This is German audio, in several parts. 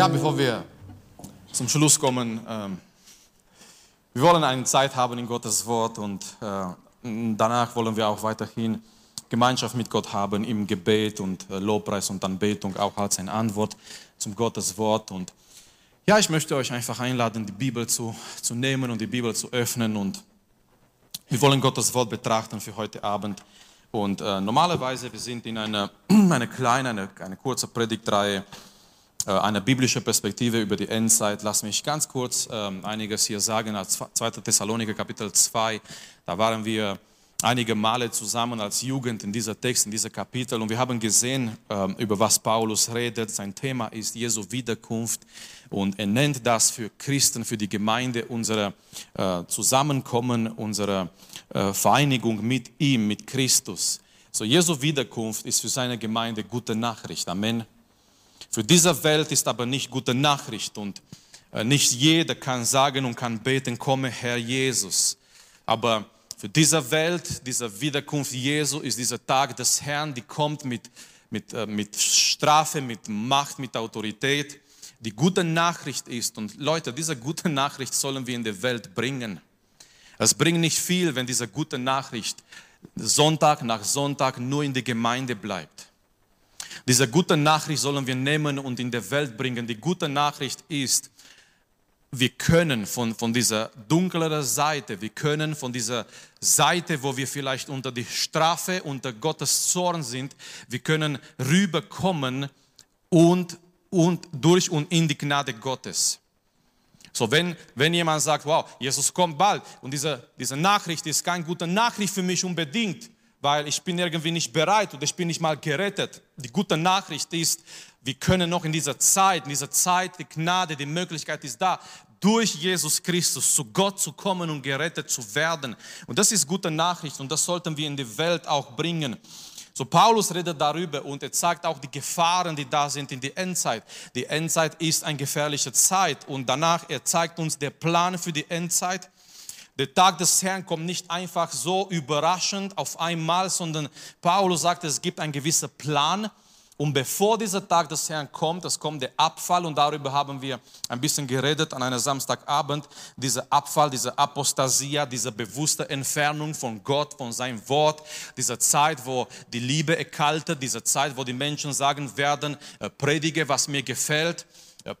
Ja, bevor wir zum Schluss kommen, ähm, wir wollen eine Zeit haben in Gottes Wort und äh, danach wollen wir auch weiterhin Gemeinschaft mit Gott haben im Gebet und äh, Lobpreis und Anbetung auch als eine Antwort zum Gottes Wort. Und ja, ich möchte euch einfach einladen, die Bibel zu, zu nehmen und die Bibel zu öffnen und wir wollen Gottes Wort betrachten für heute Abend. Und äh, normalerweise, wir sind in einer eine kleine, eine, eine kurze Predigtreihe, eine biblische Perspektive über die Endzeit. Lass mich ganz kurz ähm, einiges hier sagen. Als 2. Thessaloniker Kapitel 2, da waren wir einige Male zusammen als Jugend in dieser Text, in dieser Kapitel und wir haben gesehen, ähm, über was Paulus redet. Sein Thema ist Jesu Wiederkunft und er nennt das für Christen, für die Gemeinde unser äh, Zusammenkommen, unsere äh, Vereinigung mit ihm, mit Christus. So Jesu Wiederkunft ist für seine Gemeinde gute Nachricht. Amen. Für diese Welt ist aber nicht gute Nachricht und äh, nicht jeder kann sagen und kann beten, komme Herr Jesus. Aber für diese Welt, diese Wiederkunft Jesu ist dieser Tag des Herrn, die kommt mit, mit, äh, mit Strafe, mit Macht, mit Autorität. Die gute Nachricht ist, und Leute, diese gute Nachricht sollen wir in die Welt bringen. Es bringt nicht viel, wenn diese gute Nachricht Sonntag nach Sonntag nur in der Gemeinde bleibt. Diese gute Nachricht sollen wir nehmen und in die Welt bringen. Die gute Nachricht ist, wir können von, von dieser dunkleren Seite, wir können von dieser Seite, wo wir vielleicht unter die Strafe, unter Gottes Zorn sind, wir können rüberkommen und, und durch und in die Gnade Gottes. So, wenn, wenn jemand sagt, wow, Jesus kommt bald und diese, diese Nachricht ist keine gute Nachricht für mich unbedingt, weil ich bin irgendwie nicht bereit oder ich bin nicht mal gerettet. Die gute Nachricht ist, wir können noch in dieser Zeit, in dieser Zeit, die Gnade, die Möglichkeit ist da, durch Jesus Christus zu Gott zu kommen und gerettet zu werden. Und das ist gute Nachricht und das sollten wir in die Welt auch bringen. So Paulus redet darüber und er zeigt auch die Gefahren, die da sind in die Endzeit. Die Endzeit ist eine gefährliche Zeit und danach er zeigt uns der Plan für die Endzeit. Der Tag des Herrn kommt nicht einfach so überraschend auf einmal, sondern Paulus sagt, es gibt einen gewissen Plan. Und bevor dieser Tag des Herrn kommt, es kommt der Abfall. Und darüber haben wir ein bisschen geredet an einem Samstagabend, dieser Abfall, diese Apostasia, diese bewusste Entfernung von Gott, von seinem Wort, diese Zeit, wo die Liebe erkaltet, diese Zeit, wo die Menschen sagen werden, äh, predige, was mir gefällt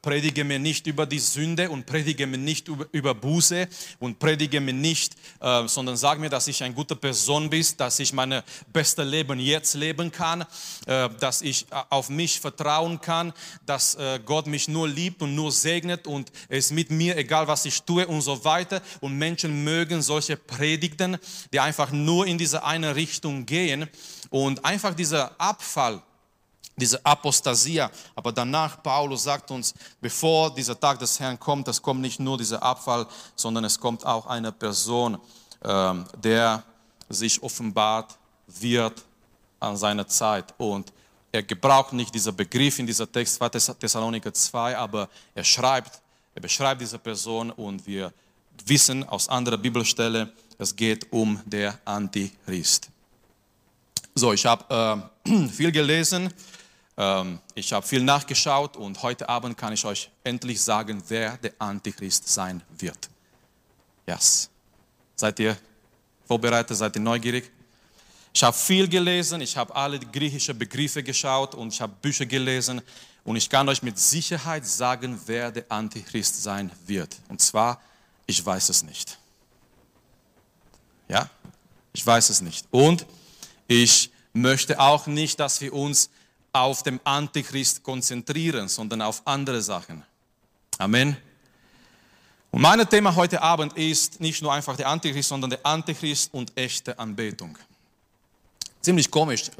Predige mir nicht über die Sünde und predige mir nicht über, Buße und predige mir nicht, äh, sondern sag mir, dass ich eine gute Person bin, dass ich mein bestes Leben jetzt leben kann, äh, dass ich äh, auf mich vertrauen kann, dass Gott mich nur liebt und nur segnet und es mit mir, egal was ich tue und so weiter. Und Menschen mögen solche Predigten, die einfach nur in diese eine Richtung gehen und einfach dieser Abfall diese Apostasia. Aber danach, Paulus sagt uns, bevor dieser Tag des Herrn kommt, es kommt nicht nur dieser Abfall, sondern es kommt auch eine Person, ähm, der sich offenbart wird an seiner Zeit. Und er gebraucht nicht diesen Begriff in dieser Text 2 Thessaloniker 2, aber er schreibt, er beschreibt diese Person und wir wissen aus anderer Bibelstelle, es geht um der Antichrist. So, ich habe äh, viel gelesen ich habe viel nachgeschaut und heute Abend kann ich euch endlich sagen, wer der Antichrist sein wird. Yes. Seid ihr vorbereitet? Seid ihr neugierig? Ich habe viel gelesen, ich habe alle griechischen Begriffe geschaut und ich habe Bücher gelesen und ich kann euch mit Sicherheit sagen, wer der Antichrist sein wird. Und zwar, ich weiß es nicht. Ja, ich weiß es nicht. Und ich möchte auch nicht, dass wir uns auf dem Antichrist konzentrieren, sondern auf andere Sachen. Amen. Und mein Thema heute Abend ist nicht nur einfach der Antichrist, sondern der Antichrist und echte Anbetung. Ziemlich komisch,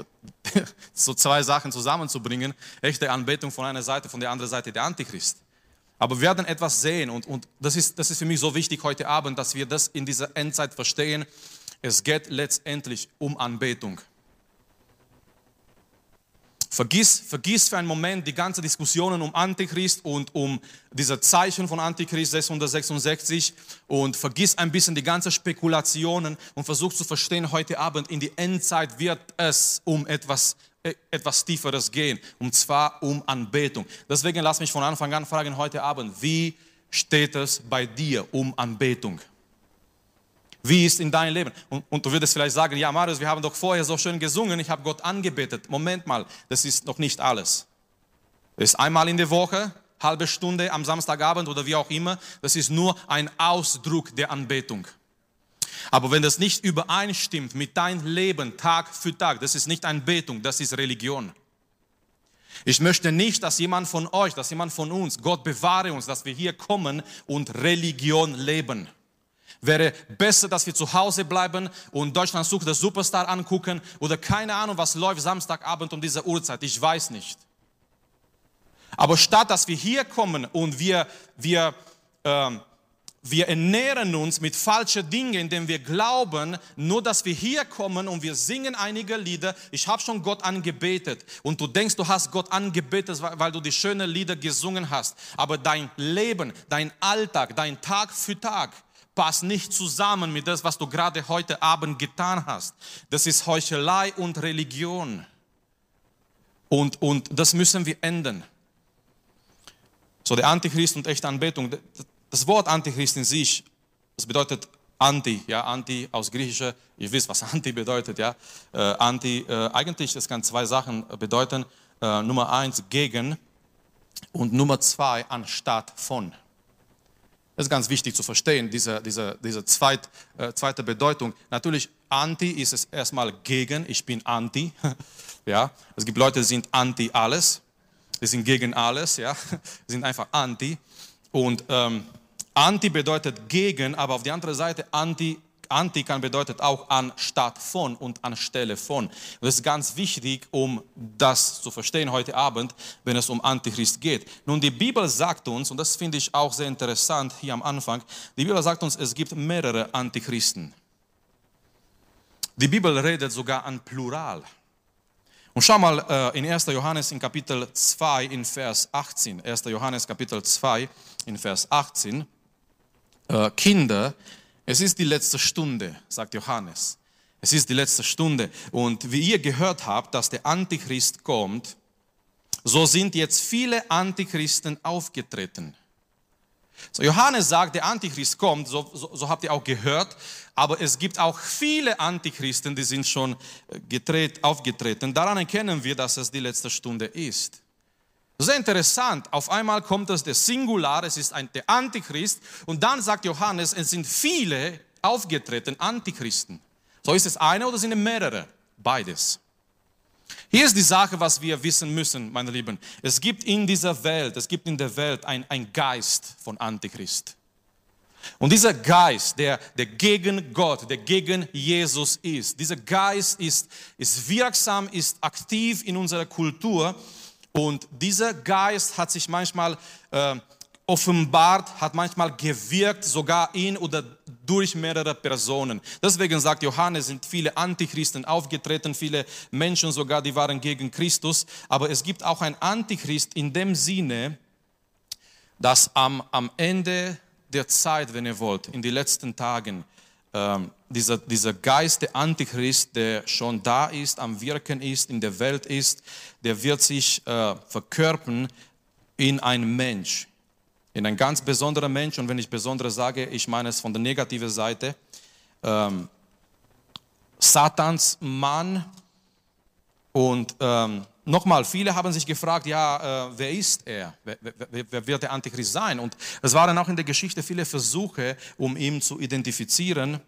so zwei Sachen zusammenzubringen. Echte Anbetung von einer Seite, von der anderen Seite der Antichrist. Aber wir werden etwas sehen und, und das, ist, das ist für mich so wichtig heute Abend, dass wir das in dieser Endzeit verstehen. Es geht letztendlich um Anbetung. Vergiss, vergiss für einen Moment die ganzen Diskussionen um Antichrist und um diese Zeichen von Antichrist 666 und vergiss ein bisschen die ganzen Spekulationen und versuch zu verstehen, heute Abend in die Endzeit wird es um etwas äh, etwas Tieferes gehen, und zwar um Anbetung. Deswegen lass mich von Anfang an fragen heute Abend, wie steht es bei dir um Anbetung? Wie ist in deinem Leben? Und, und, du würdest vielleicht sagen, ja Marius, wir haben doch vorher so schön gesungen, ich habe Gott angebetet. Moment mal, das ist noch nicht alles. Das ist einmal in der Woche, halbe Stunde am Samstagabend oder wie auch immer. Das ist nur ein Ausdruck der Anbetung. Aber wenn das nicht übereinstimmt mit deinem Leben Tag für Tag, das ist nicht Anbetung, das ist Religion. Ich möchte nicht, dass jemand von euch, dass jemand von uns, Gott bewahre uns, dass wir hier kommen und Religion leben. Wäre besser, dass wir zu Hause bleiben und Deutschland sucht der Superstar angucken oder keine Ahnung, was läuft Samstagabend um diese Uhrzeit. Ich weiß nicht. Aber statt dass wir hier kommen und wir, wir, äh, wir ernähren uns mit falschen Dingen, indem wir glauben, nur dass wir hier kommen und wir singen einige Lieder. Ich habe schon Gott angebetet und du denkst, du hast Gott angebetet, weil du die schönen Lieder gesungen hast. Aber dein Leben, dein Alltag, dein Tag für Tag passt nicht zusammen mit das, was du gerade heute Abend getan hast. Das ist Heuchelei und Religion. Und, und das müssen wir ändern. So, der Antichrist und echte Anbetung. Das Wort Antichrist in sich, das bedeutet Anti, ja, Anti aus Griechischer, ihr wisst, was Anti bedeutet, ja. Äh, Anti, äh, eigentlich, es kann zwei Sachen bedeuten. Äh, Nummer eins, gegen und Nummer zwei, anstatt von. Das ist ganz wichtig zu verstehen, diese, diese, diese zweit, äh, zweite Bedeutung. Natürlich, Anti ist es erstmal gegen, ich bin Anti. ja, es gibt Leute, die sind Anti alles, die sind gegen alles, ja, die sind einfach Anti. Und ähm, Anti bedeutet gegen, aber auf die andere Seite Anti Anti kann bedeutet auch anstatt von und anstelle von. Das ist ganz wichtig, um das zu verstehen heute Abend, wenn es um Antichrist geht. Nun, die Bibel sagt uns, und das finde ich auch sehr interessant hier am Anfang, die Bibel sagt uns, es gibt mehrere Antichristen. Die Bibel redet sogar an Plural. Und schau mal äh, in 1. Johannes in Kapitel 2 in Vers 18. 1. Johannes Kapitel 2 in Vers 18. Äh, Kinder, es ist die letzte Stunde, sagt Johannes. Es ist die letzte Stunde. Und wie ihr gehört habt, dass der Antichrist kommt, so sind jetzt viele Antichristen aufgetreten. So, Johannes sagt, der Antichrist kommt, so, so, so, habt ihr auch gehört, aber es gibt auch viele Antichristen, die sind schon äh, gedreht, aufgetreten. Daran erkennen wir, dass es die letzte Stunde ist. Sehr interessant. Auf einmal kommt es der Singular, es ist ein, der Antichrist. Und dann sagt Johannes, es sind viele aufgetreten Antichristen. So ist es eine oder sind es mehrere? Beides. Hier ist die Sache, was wir wissen müssen, meine Lieben. Es gibt in dieser Welt, es gibt in der Welt ein, ein Geist von Antichrist. Und dieser Geist, der, der gegen Gott, der gegen Jesus ist, dieser Geist ist, ist wirksam, ist aktiv in unserer Kultur und dieser Geist hat sich manchmal äh, offenbart, hat manchmal gewirkt, sogar in oder durch mehrere Personen. Deswegen sagt Johannes, sind viele Antichristen aufgetreten, viele Menschen sogar, die waren gegen Christus. Aber es gibt auch ein Antichrist in dem Sinne, dass am, am Ende der Zeit, wenn ihr wollt, in den letzten Tagen, ähm, dieser, dieser Geist der Antichrist, der schon da ist, am Wirken ist, in der Welt ist, der wird sich äh, verkörpern in ein Mensch, in ein ganz besonderer Mensch. Und wenn ich besondere sage, ich meine es von der negativen Seite. Ähm, Satans Mann. Und ähm, nochmal, viele haben sich gefragt, ja, äh, wer ist er? Wer, wer, wer, wird der Antichrist sein? Und es waren auch in der Geschichte viele Versuche, um ihn zu identifizieren.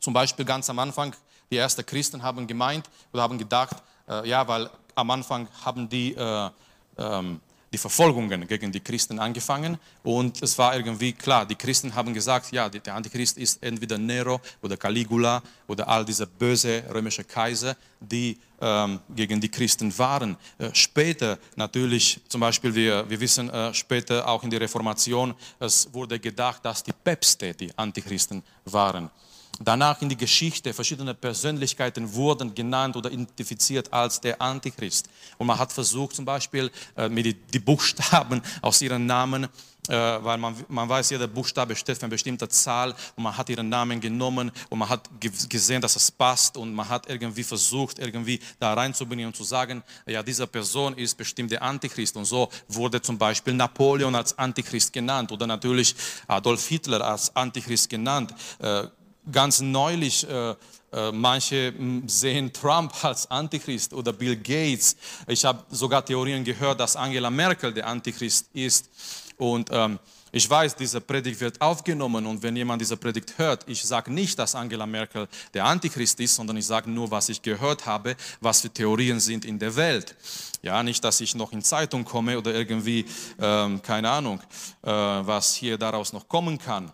Zum Beispiel ganz am Anfang, die ersten Christen haben gemeint oder haben gedacht, äh, ja, weil am Anfang haben die äh, ähm, die Verfolgungen gegen die Christen angefangen und es war irgendwie klar, die Christen haben gesagt, ja, der Antichrist ist entweder Nero oder Caligula oder all diese böse römische Kaiser, die ähm, gegen die Christen waren. Äh, später natürlich, zum Beispiel, wir, wir wissen äh, später auch in der Reformation, es wurde gedacht, dass die Päpste die Antichristen waren. Danach in die Geschichte, verschiedene Persönlichkeiten wurden genannt oder identifiziert als der Antichrist. Und man hat versucht, zum Beispiel äh, die Buchstaben aus ihren Namen äh, weil man, man weiß, jeder Buchstabe steht für eine bestimmte Zahl und man hat ihren Namen genommen und man hat gesehen, dass es passt und man hat irgendwie versucht, irgendwie da reinzubringen und zu sagen, ja, diese Person ist bestimmt der Antichrist und so wurde zum Beispiel Napoleon als Antichrist genannt oder natürlich Adolf Hitler als Antichrist genannt. Äh, ganz neulich äh, äh, manche hm, sehen Trump als Antichrist oder Bill Gates. Ich habe sogar Theorien gehört, dass Angela Merkel der Antichrist ist. Und ähm, ich weiß, diese Predigt wird aufgenommen und wenn jemand diese Predigt hört, ich sage nicht, dass Angela Merkel der Antichrist ist, sondern ich sage nur, was ich gehört habe, was für Theorien sind in der Welt. Ja, nicht, dass ich noch in Zeitung komme oder irgendwie, ähm, keine Ahnung, äh, was hier daraus noch kommen kann.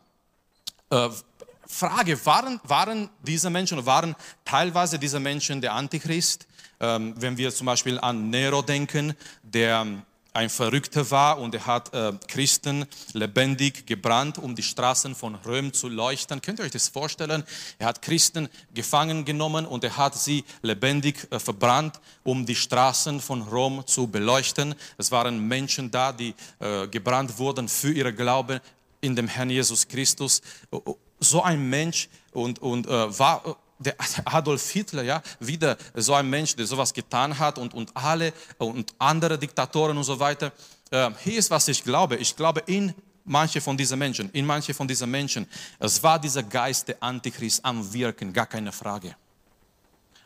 Äh, Frage, waren, waren diese Menschen, waren teilweise diese Menschen der Antichrist? Ähm, wenn wir zum Beispiel an Nero denken, der ein Verrückter war und er hat äh, Christen lebendig gebrannt, um die Straßen von Rom zu leuchten. Könnt ihr euch das vorstellen? Er hat Christen gefangen genommen und er hat sie lebendig äh, verbrannt, um die Straßen von Rom zu beleuchten. Es waren Menschen da, die äh, gebrannt wurden für ihre Glauben in dem Herrn Jesus Christus. So ein Mensch und, und äh, war der Adolf Hitler, ja, wieder so ein Mensch, der sowas getan hat und, und alle und andere Diktatoren und so weiter. Äh, hier ist, was ich glaube. Ich glaube in manche von diesen Menschen, in manche von diesen Menschen, es war dieser Geist der Antichrist am Wirken, gar keine Frage.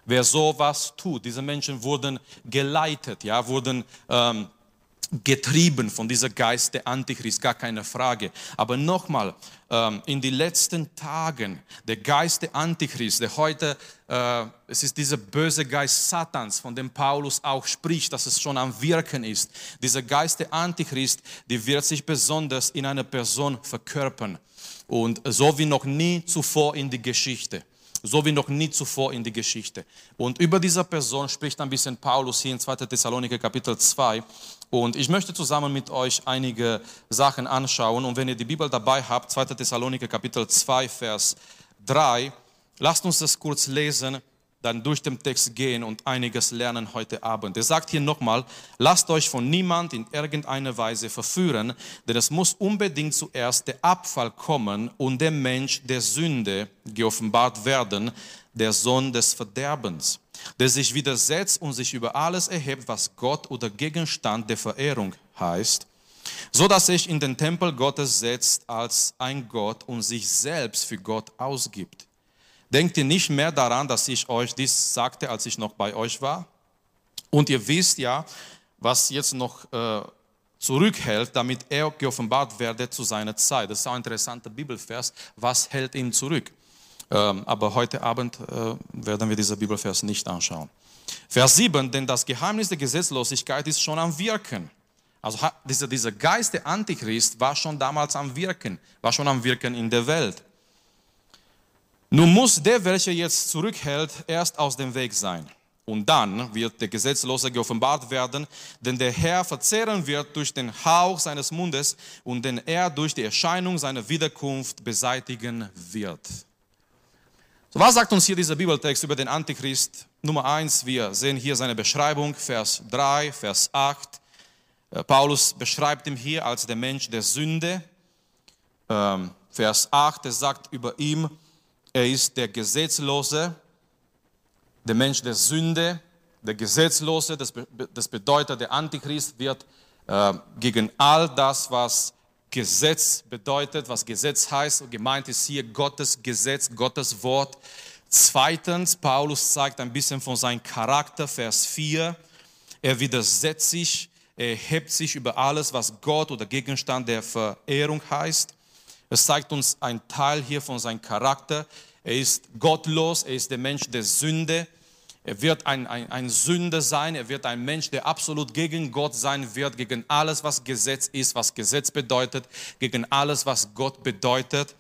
Wer sowas tut, diese Menschen wurden geleitet, ja, wurden ähm, getrieben von dieser Geist der Antichrist, gar keine Frage. Aber nochmal, ähm, in den letzten Tagen, der Geist der Antichrist, der heute, äh, es ist dieser böse Geist Satans, von dem Paulus auch spricht, dass es schon am Wirken ist. Dieser Geist der Antichrist, die wird sich besonders in einer Person verkörpern. Und so wie noch nie zuvor in die Geschichte so wie noch nie zuvor in die Geschichte. Und über diese Person spricht ein bisschen Paulus hier in 2. Thessaloniker Kapitel 2. Und ich möchte zusammen mit euch einige Sachen anschauen. Und wenn ihr die Bibel dabei habt, 2. Thessaloniker Kapitel 2, Vers 3, lasst uns das kurz lesen, dann durch den Text gehen und einiges lernen heute Abend. Er sagt hier nochmal, lasst euch von niemand in irgendeiner Weise verführen, denn es muss unbedingt zuerst der Abfall kommen und der Mensch der Sünde geoffenbart werden, der Sohn des Verderbens der sich widersetzt und sich über alles erhebt, was Gott oder Gegenstand der Verehrung heißt, so dass sich in den Tempel Gottes setzt als ein Gott und sich selbst für Gott ausgibt. Denkt ihr nicht mehr daran, dass ich euch dies sagte, als ich noch bei euch war? Und ihr wisst ja, was jetzt noch äh, zurückhält, damit er geoffenbart werde zu seiner Zeit. Das ist auch ein interessanter Bibelvers. Was hält ihn zurück? Ähm, aber heute Abend äh, werden wir diesen Bibelvers nicht anschauen. Vers 7, denn das Geheimnis der Gesetzlosigkeit ist schon am Wirken. Also dieser, Geist der Antichrist war schon damals am Wirken, war schon am Wirken in der Welt. Nun muss der, welcher jetzt zurückhält, erst aus dem Weg sein. Und dann wird der Gesetzlose geoffenbart werden, denn der Herr verzehren wird durch den Hauch seines Mundes und den er durch die Erscheinung seiner Wiederkunft beseitigen wird. Was sagt uns hier dieser Bibeltext über den Antichrist? Nummer eins, wir sehen hier seine Beschreibung, Vers 3, Vers 8. Äh, Paulus beschreibt ihn hier als der Mensch der Sünde. Ähm, Vers 8, er sagt über ihm, er ist der Gesetzlose, der Mensch der Sünde, der Gesetzlose, das, das bedeutet, der Antichrist wird äh, gegen all das, was Gesetz bedeutet, was Gesetz heißt. Gemeint ist hier Gottes Gesetz, Gottes Wort. Zweitens, Paulus zeigt ein bisschen von seinem Charakter, Vers 4. Er widersetzt sich, er hebt sich über alles, was Gott oder Gegenstand der Verehrung heißt. Es zeigt uns ein Teil hier von seinem Charakter. Er ist gottlos, er ist der Mensch der Sünde. Er wird ein, ein, ein Sünder sein, er wird ein Mensch, der absolut gegen Gott sein wird, gegen alles, was Gesetz ist, was Gesetz bedeutet, gegen alles, was Gott bedeutet.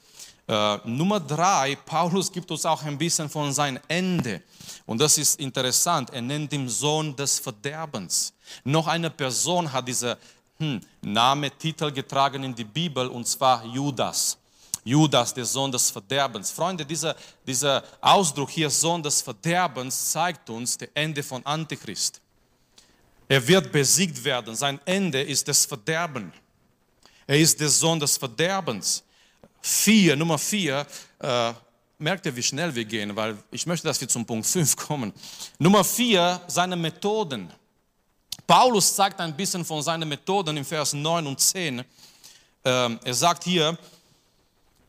Äh, Nummer drei, Paulus gibt uns auch ein bisschen von seinem Ende. Und das ist interessant, er nennt ihn Sohn des Verderbens. Noch eine Person hat diese hm, Name, Titel getragen in die Bibel, und zwar Judas. Judas, der Sohn des Verderbens. Freunde, dieser, dieser Ausdruck hier, Sohn des Verderbens, zeigt uns das Ende von Antichrist. Er wird besiegt werden. Sein Ende ist das Verderben. Er ist der Sohn des Verderbens. Vier, Nummer vier, äh, merkt ihr, wie schnell wir gehen, weil ich möchte, dass wir zum Punkt 5 kommen. Nummer 4, seine Methoden. Paulus sagt ein bisschen von seinen Methoden im Vers 9 und 10. Ähm, er sagt hier,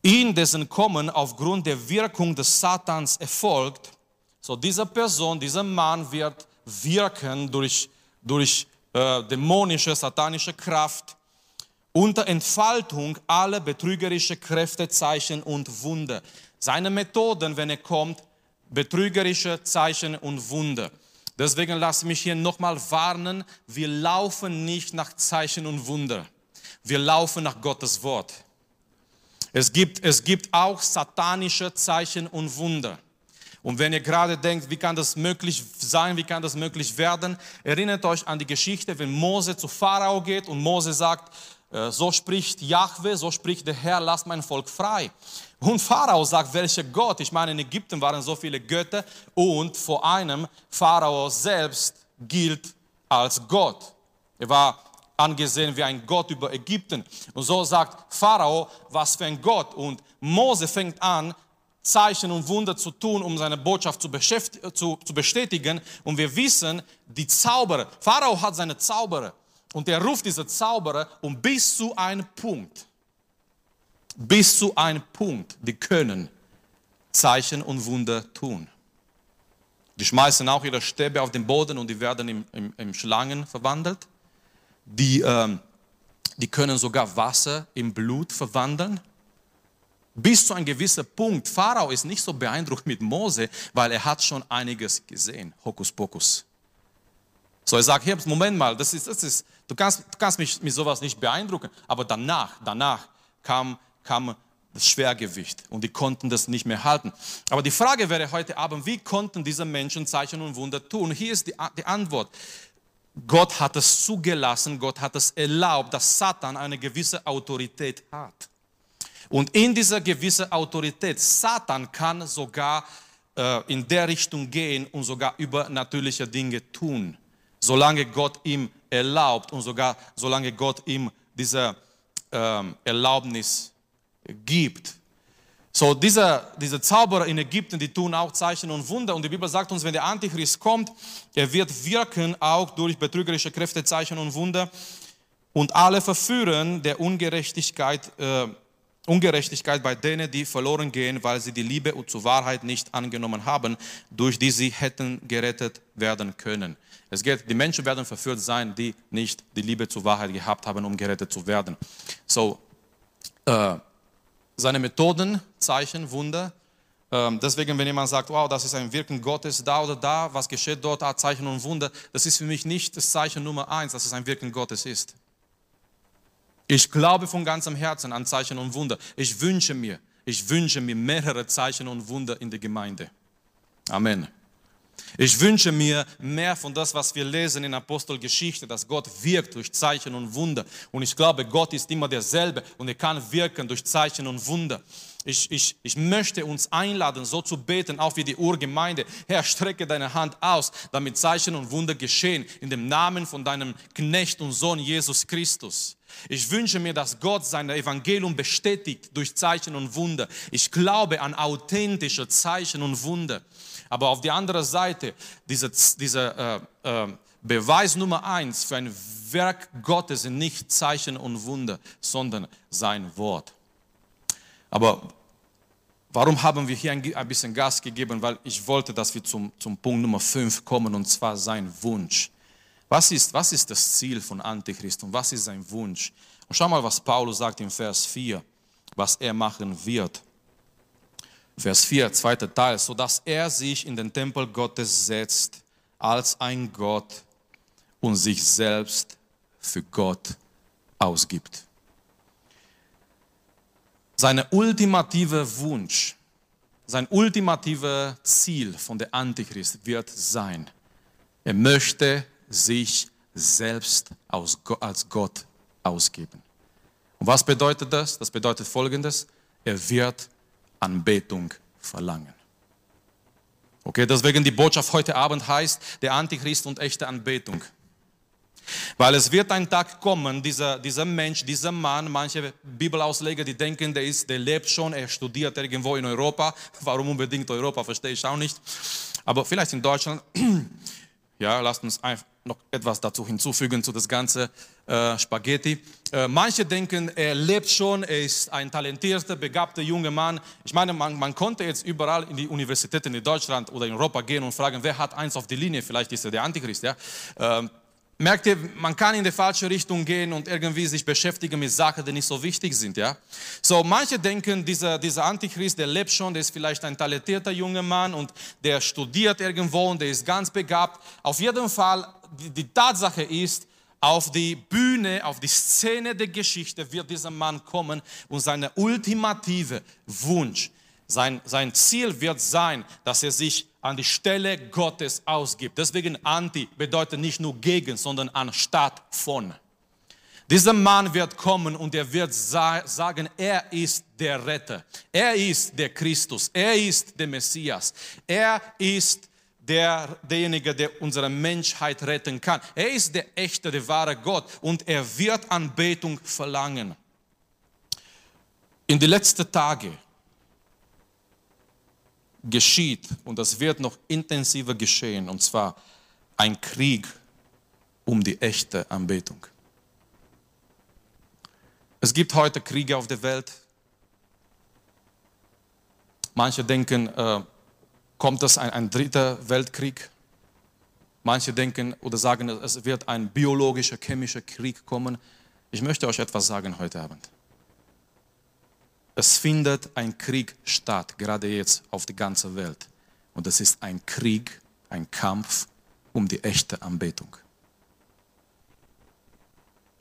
ihn, dessen Kommen aufgrund der Wirkung des Satans erfolgt, so diese Person, dieser Mann wird wirken durch, durch äh, dämonische, satanische Kraft, unter Entfaltung aller betrügerische Kräfte, Zeichen und Wunder. Seine Methoden, wenn er kommt, betrügerische Zeichen und Wunder. Deswegen lasse mich hier nochmal warnen, wir laufen nicht nach Zeichen und Wunder. Wir laufen nach Gottes Wort. Es gibt, es gibt auch satanische Zeichen und Wunder. Und wenn ihr gerade denkt, wie kann das möglich sein, wie kann das möglich werden, erinnert euch an die Geschichte, wenn Mose zu Pharao geht und Mose sagt, äh, so spricht Jahwe, so spricht der Herr, lasst mein Volk frei. Und Pharao sagt, welcher Gott? Ich meine, in Ägypten waren so viele Götter und vor einem Pharao selbst gilt als Gott. Er war angesehen wie ein Gott über Ägypten. Und so sagt Pharao, was für ein Gott. Und Mose fängt an, Zeichen und Wunder zu tun, um seine Botschaft zu, zu, zu bestätigen. Und wir wissen, die Zauberer, Pharao hat seine Zauberer. Und er ruft diese Zauberer um bis zu einem Punkt, bis zu einem Punkt, die können Zeichen und Wunder tun. Die schmeißen auch ihre Stäbe auf den Boden und die werden in, in, in Schlangen verwandelt. Die, ähm, die können sogar Wasser in Blut verwandeln. Bis zu einem gewissen Punkt. Pharao ist nicht so beeindruckt mit Mose, weil er hat schon einiges gesehen. Hokuspokus. So, er sagt, hier, Moment mal, das ist, das ist, du, kannst, du kannst mich mit sowas nicht beeindrucken. Aber danach, danach kam, kam das Schwergewicht und die konnten das nicht mehr halten. Aber die Frage wäre heute Abend, wie konnten diese Menschen Zeichen und Wunder tun? Hier ist die, die Antwort. Gott hat es zugelassen, Gott hat es erlaubt, dass Satan eine gewisse Autorität hat. Und in dieser gewissen Autorität, Satan kann sogar äh, in der Richtung gehen und sogar übernatürliche Dinge tun solange Gott ihm erlaubt und sogar solange Gott ihm diese ähm, Erlaubnis gibt. So, diese, diese Zauberer in Ägypten, die tun auch Zeichen und Wunder. Und die Bibel sagt uns, wenn der Antichrist kommt, er wird wirken auch durch betrügerische Kräfte, Zeichen und Wunder und alle verführen der Ungerechtigkeit, äh, Ungerechtigkeit bei denen, die verloren gehen, weil sie die Liebe zur Wahrheit nicht angenommen haben, durch die sie hätten gerettet werden können. Es geht, die Menschen werden verführt sein, die nicht die Liebe zur Wahrheit gehabt haben, um gerettet zu werden. So, äh, seine Methoden, Zeichen, Wunder. Äh, deswegen, wenn jemand sagt, wow, das ist ein Wirken Gottes da oder da, was geschieht dort, ah, Zeichen und Wunder, das ist für mich nicht das Zeichen Nummer eins, dass es ein Wirken Gottes ist. Ich glaube von ganzem Herzen an Zeichen und Wunder. Ich wünsche mir, ich wünsche mir mehrere Zeichen und Wunder in der Gemeinde. Amen. Ich wünsche mir mehr von das, was wir lesen in Apostelgeschichte, dass Gott wirkt durch Zeichen und Wunder. Und ich glaube, Gott ist immer derselbe und er kann wirken durch Zeichen und Wunder. Ich, ich, ich möchte uns einladen, so zu beten, auch wie die Urgemeinde. Herr, strecke deine Hand aus, damit Zeichen und Wunder geschehen, in dem Namen von deinem Knecht und Sohn Jesus Christus. Ich wünsche mir, dass Gott sein Evangelium bestätigt durch Zeichen und Wunder. Ich glaube an authentische Zeichen und Wunder. Aber auf der anderen Seite, dieser diese, äh, äh, Beweis Nummer eins für ein Werk Gottes sind nicht Zeichen und Wunder, sondern sein Wort. Aber warum haben wir hier ein, ein bisschen Gas gegeben? Weil ich wollte, dass wir zum, zum Punkt Nummer fünf kommen, und zwar sein Wunsch. Was ist, was ist das Ziel von Antichrist und was ist sein Wunsch? Und schau mal, was Paulus sagt im Vers 4, was er machen wird. Vers 4, zweiter Teil, so dass er sich in den Tempel Gottes setzt als ein Gott und sich selbst für Gott ausgibt. Sein ultimativer Wunsch, sein ultimativer Ziel von der Antichrist wird sein, er möchte sich selbst als Gott ausgeben. Und was bedeutet das? Das bedeutet Folgendes, er wird Anbetung verlangen. Okay, deswegen die Botschaft heute Abend heißt, der Antichrist und echte Anbetung. Weil es wird ein Tag kommen, dieser, dieser Mensch, dieser Mann, manche Bibelausleger, die denken, der, ist, der lebt schon, er studiert irgendwo in Europa. Warum unbedingt Europa, verstehe ich auch nicht. Aber vielleicht in Deutschland. Ja, lasst uns einfach noch etwas dazu hinzufügen zu das ganze äh, Spaghetti. Äh, manche denken, er lebt schon, er ist ein talentierter, begabter junger Mann. Ich meine, man, man konnte jetzt überall in die Universitäten in Deutschland oder in Europa gehen und fragen, wer hat eins auf die Linie? Vielleicht ist er der Antichrist. Ja? Ähm, Merkt ihr, man kann in die falsche Richtung gehen und irgendwie sich beschäftigen mit Sachen, die nicht so wichtig sind, ja? So, manche denken, dieser, dieser Antichrist, der lebt schon, der ist vielleicht ein talentierter junger Mann und der studiert irgendwo und der ist ganz begabt. Auf jeden Fall, die, Tatsache ist, auf die Bühne, auf die Szene der Geschichte wird dieser Mann kommen und seine ultimative Wunsch, sein, sein Ziel wird sein, dass er sich an die Stelle Gottes ausgibt. Deswegen anti bedeutet nicht nur gegen, sondern anstatt von. Dieser Mann wird kommen und er wird sagen, er ist der Retter. Er ist der Christus. Er ist der Messias. Er ist der, derjenige, der unsere Menschheit retten kann. Er ist der echte, der wahre Gott und er wird Anbetung verlangen. In die letzten Tage geschieht, und das wird noch intensiver geschehen, und zwar ein Krieg um die echte Anbetung. Es gibt heute Kriege auf der Welt. Manche denken, äh, kommt es ein, ein dritter Weltkrieg? Manche denken oder sagen, es wird ein biologischer, chemischer Krieg kommen. Ich möchte euch etwas sagen heute Abend. Es findet ein Krieg statt, gerade jetzt auf der ganzen Welt. Und es ist ein Krieg, ein Kampf um die echte Anbetung.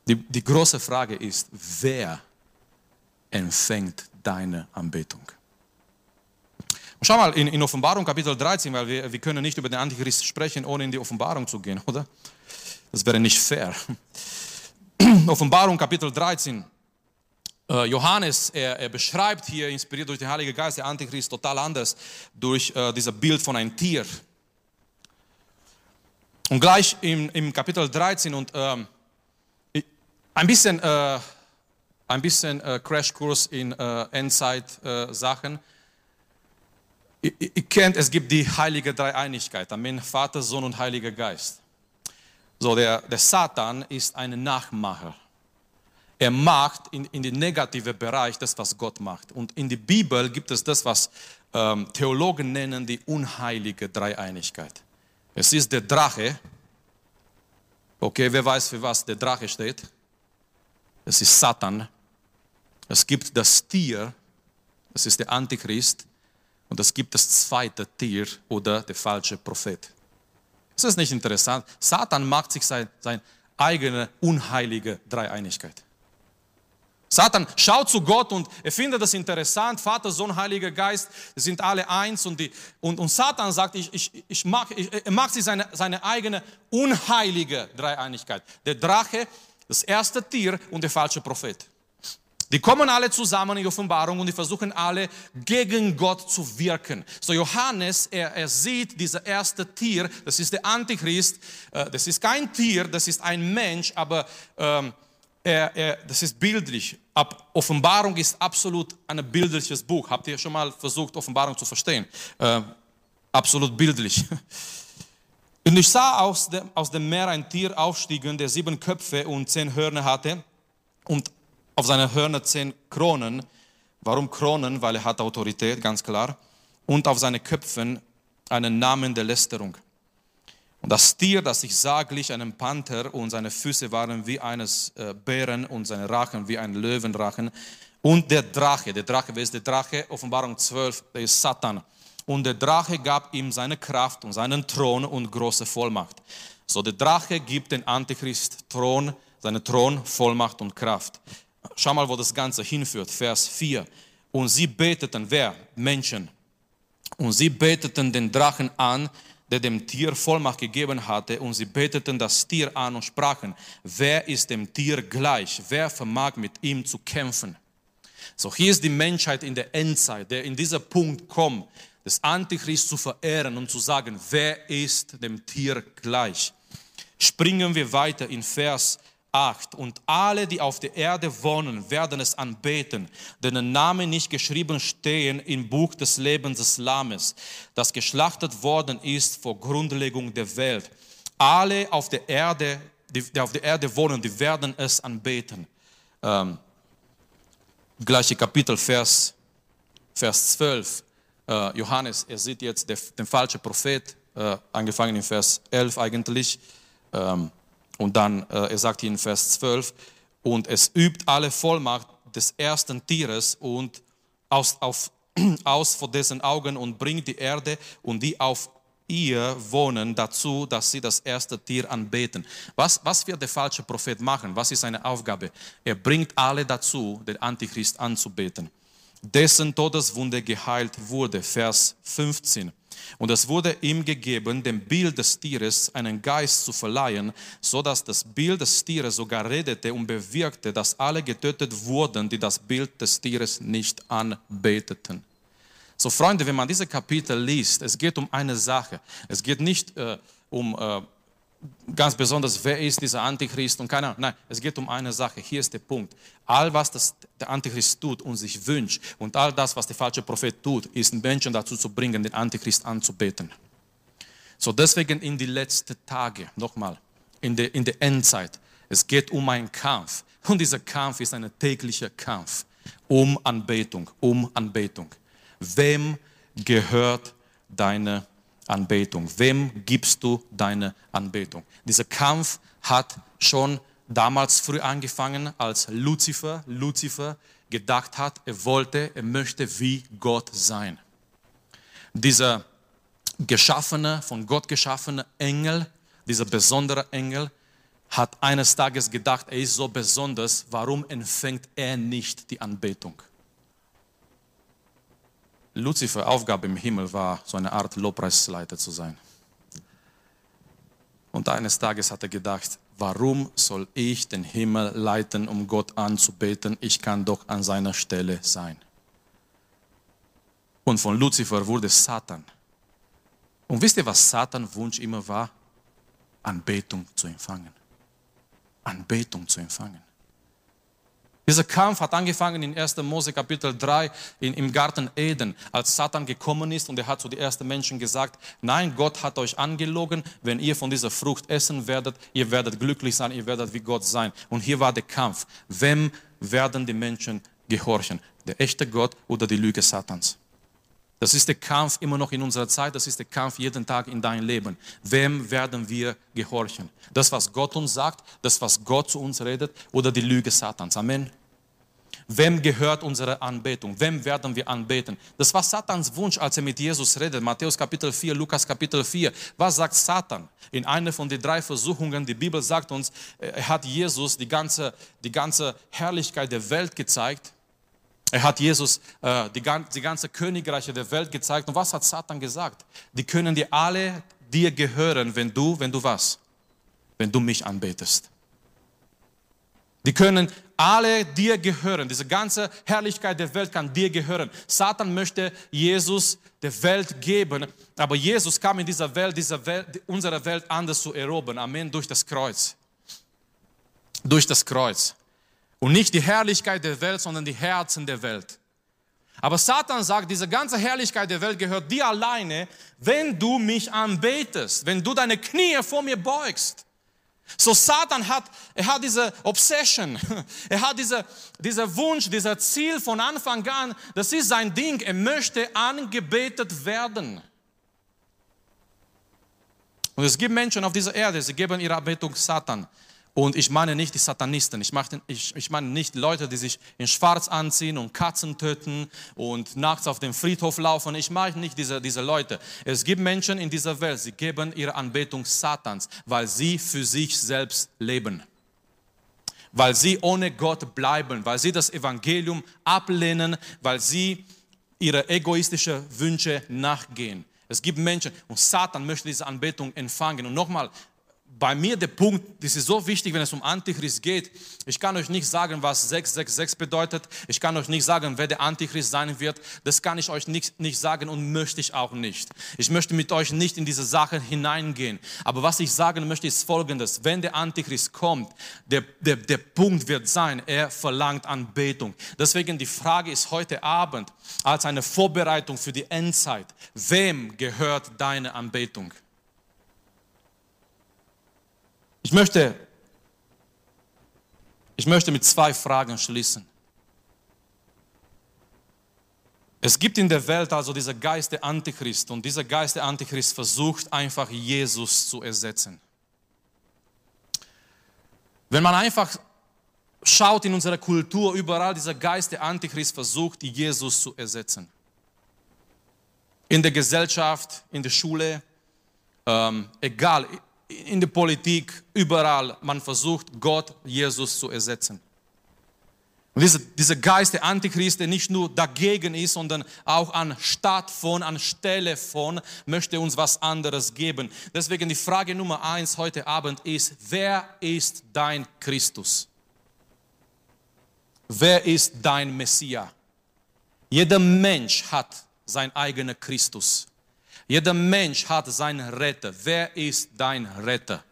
Die, die große Frage ist, wer empfängt deine Anbetung? Und schau mal in, in, Offenbarung Kapitel 13, weil wir, wir können nicht über den Antichrist sprechen, ohne in die Offenbarung zu gehen, oder? Das wäre nicht fair. Offenbarung Kapitel 13. Äh, Johannes, er, er, beschreibt hier, inspiriert durch den Heiligen Geist, der Antichrist total anders durch äh, dieses Bild von einem Tier. Und gleich im, im Kapitel 13 und ähm, ein bisschen, äh, ein bisschen äh, Crashkurs in äh, Endzeit-Sachen. Ihr, kennt, es gibt die heilige Dreieinigkeit, Amen, Vater, Sohn und Heiliger Geist. So, der, der Satan ist ein Nachmacher er macht in, in den negativen Bereich das, was Gott macht. Und in der Bibel gibt es das, was ähm, Theologen nennen die unheilige Dreieinigkeit. Es ist der Drache. Okay, wer weiß, für was der Drache steht? Es ist Satan. Es gibt das Tier, das ist der Antichrist. Und es gibt das zweite Tier oder der falsche Prophet. Ist das nicht interessant? Satan macht sich seine sein eigene unheilige Dreieinigkeit. Satan schaut zu Gott und er findet das interessant. Vater, Sohn, Heiliger Geist, sind alle eins. Und, die, und, und Satan sagt, ich, ich, ich mag, ich, er macht sich seine, seine eigene unheilige Dreieinigkeit. Der Drache, das erste Tier und der falsche Prophet. Die kommen alle zusammen in die Offenbarung und die versuchen alle gegen Gott zu wirken. So Johannes, er, er sieht dieses erste Tier, das ist der Antichrist. Äh, das ist kein Tier, das ist ein Mensch, aber... Ähm, er, er, das ist bildlich. Ab Offenbarung ist absolut ein bildliches Buch. Habt ihr schon mal versucht, Offenbarung zu verstehen? Äh, absolut bildlich. Und ich sah aus dem, aus dem Meer ein Tier aufstiegen, der sieben Köpfe und zehn Hörner hatte und auf seine Hörner zehn Kronen. Warum Kronen? Weil er hat Autorität, ganz klar. Und auf seine Köpfen einen Namen der Lästerung. Und das Tier, das ich sah, glich einem Panther und seine Füße waren wie eines äh, Bären und seine Rachen wie ein Löwenrachen. Und der Drache, der Drache, wer ist der Drache? Offenbarung 12, der ist Satan. Und der Drache gab ihm seine Kraft und seinen Thron und große Vollmacht. So, der Drache gibt den Antichrist Thron, seinen Thron, Vollmacht und Kraft. Schau mal, wo das Ganze hinführt. Vers 4. Und sie beteten, wer? Menschen. Und sie beteten den Drachen an, der dem Tier Vollmacht gegeben hatte, und sie beteten das Tier an und sprachen, wer ist dem Tier gleich? Wer vermag mit ihm zu kämpfen? So, hier ist die Menschheit in der Endzeit, der in dieser Punkt kommt, das Antichrist zu verehren und zu sagen, wer ist dem Tier gleich? springen wir weiter in Vers 8. Und alle, die auf der Erde wohnen, werden es anbeten, deren Namen nicht geschrieben stehen im Buch des Lebens des Lammes, das geschlachtet worden ist vor Grundlegung der Welt. Alle auf der Erde, die, die auf der Erde wohnen, die werden es anbeten. Ähm, gleiche Kapitel, Vers, Vers 12. Äh, Johannes, er sieht jetzt den, den falschen Prophet, äh, angefangen in Vers 11 eigentlich. Ähm, und dann, äh, er sagt hier in Vers 12, und es übt alle Vollmacht des ersten Tieres und aus, auf, aus vor dessen Augen und bringt die Erde und die auf ihr wohnen dazu, dass sie das erste Tier anbeten. Was, was wird der falsche Prophet machen? Was ist seine Aufgabe? Er bringt alle dazu, den Antichrist anzubeten. Dessen Todeswunde geheilt wurde, Vers 15. Und es wurde ihm gegeben, dem Bild des Tieres einen Geist zu verleihen, so dass das Bild des Tieres sogar redete und bewirkte, dass alle getötet wurden, die das Bild des Tieres nicht anbeteten. So Freunde, wenn man diese Kapitel liest, es geht um eine Sache. Es geht nicht äh, um äh, ganz besonders, wer ist dieser Antichrist und keine Ahnung. Nein, es geht um eine Sache. Hier ist der Punkt. All was das, der Antichrist tut und sich wünscht und all das, was der falsche Prophet tut, ist Menschen dazu zu bringen, den Antichrist anzubeten. So deswegen in die letzten Tage, nochmal, in der, in der Endzeit, es geht um einen Kampf. Und dieser Kampf ist ein täglicher Kampf um Anbetung, um Anbetung. Wem gehört deine Anbetung? Wem gibst du deine Anbetung? Dieser Kampf hat schon damals früh angefangen, als Luzifer, Luzifer gedacht hat, er wollte, er möchte wie Gott sein. Dieser geschaffene, von Gott geschaffene Engel, dieser besondere Engel, hat eines Tages gedacht, er ist so besonders, warum empfängt er nicht die Anbetung? Luzifer Aufgabe im Himmel war, so eine Art Lobpreisleiter zu sein. Und eines Tages hat er gedacht, warum soll ich den Himmel leiten, um Gott anzubeten? Ich kann doch an seiner Stelle sein. Und von Luzifer wurde Satan. Und wisst ihr, was Satan Wunsch immer war? Anbetung zu empfangen. Anbetung zu empfangen. Dieser Kampf hat angefangen in 1. Mose Kapitel 3 in, im Garten Eden, als Satan gekommen ist und er hat zu den ersten Menschen gesagt, nein, Gott hat euch angelogen, wenn ihr von dieser Frucht essen werdet, ihr werdet glücklich sein, ihr werdet wie Gott sein. Und hier war der Kampf. Wem werden die Menschen gehorchen? Der echte Gott oder die Lüge Satans? Das ist der Kampf immer noch in unserer Zeit, das ist der Kampf jeden Tag in deinem Leben. Wem werden wir gehorchen? Das, was Gott uns sagt, das, was Gott zu uns redet oder die Lüge Satans. Amen. Wem gehört unsere Anbetung? Wem werden wir anbeten? Das war Satans Wunsch, als er mit Jesus redet. Matthäus Kapitel 4, Lukas Kapitel 4. Was sagt Satan? In einer von den drei Versuchungen, die Bibel sagt uns, er hat Jesus die ganze, die ganze Herrlichkeit der Welt gezeigt er hat Jesus äh, die, die ganze Königreiche der Welt gezeigt. Und was hat Satan gesagt? Die können dir alle dir gehören, wenn du, wenn du was? Wenn du mich anbetest. Die können alle dir gehören. Diese ganze Herrlichkeit der Welt kann dir gehören. Satan möchte Jesus der Welt geben, aber Jesus kam in dieser Welt, dieser Welt, unsere Welt anders zu erobern. Amen. Durch das Kreuz. Durch das Kreuz. Und nicht die Herrlichkeit der Welt, sondern die Herzen der Welt. Aber Satan sagt, diese ganze Herrlichkeit der Welt gehört dir alleine, wenn du mich anbetest, wenn du deine Knie vor mir beugst. So Satan hat, er hat diese Obsession, er hat diese, dieser Wunsch, dieser Ziel von Anfang an, das ist sein Ding, er möchte angebetet werden. Und es gibt Menschen auf dieser Erde, sie geben ihre Anbetung Satan. Und ich meine nicht die Satanisten, ich meine, ich, ich meine nicht Leute, die sich in Schwarz anziehen und Katzen töten und nachts auf dem Friedhof laufen. Ich meine nicht diese, diese Leute. Es gibt Menschen in dieser Welt, sie geben ihre Anbetung Satans, weil sie für sich selbst leben. Weil sie ohne Gott bleiben, weil sie das Evangelium ablehnen, weil sie ihre egoistischen Wünsche nachgehen. Es gibt Menschen und Satan möchte diese Anbetung empfangen. Und nochmal, bei mir der Punkt, das ist so wichtig, wenn es um Antichrist geht. Ich kann euch nicht sagen, was 666 bedeutet. Ich kann euch nicht sagen, wer der Antichrist sein wird. Das kann ich euch nicht, nicht sagen und möchte ich auch nicht. Ich möchte mit euch nicht in diese Sache hineingehen. Aber was ich sagen möchte, ist folgendes. Wenn der Antichrist kommt, der, der, der Punkt wird sein, er verlangt Anbetung. Deswegen die Frage ist heute Abend als eine Vorbereitung für die Endzeit. Wem gehört deine Anbetung? Ich möchte, ich möchte mit zwei Fragen schließen. Es gibt in der Welt also dieser Geist der Antichrist und dieser Geist der Antichrist versucht einfach Jesus zu ersetzen. Wenn man einfach schaut in unserer Kultur, überall dieser Geist der Antichrist versucht, Jesus zu ersetzen. In der Gesellschaft, in der Schule, ähm, egal, in der Politik, überall, man versucht, Gott, Jesus zu ersetzen. Und dieser, dieser Geist der Antichrist, der nicht nur dagegen ist, sondern auch anstatt von, anstelle von, möchte uns was anderes geben. Deswegen die Frage Nummer eins heute Abend ist, wer ist dein Christus? Wer ist dein Messias? Jeder Mensch hat sein eigener Christus. Jeder Mensch hat seinen Retter. Wer ist dein Retter?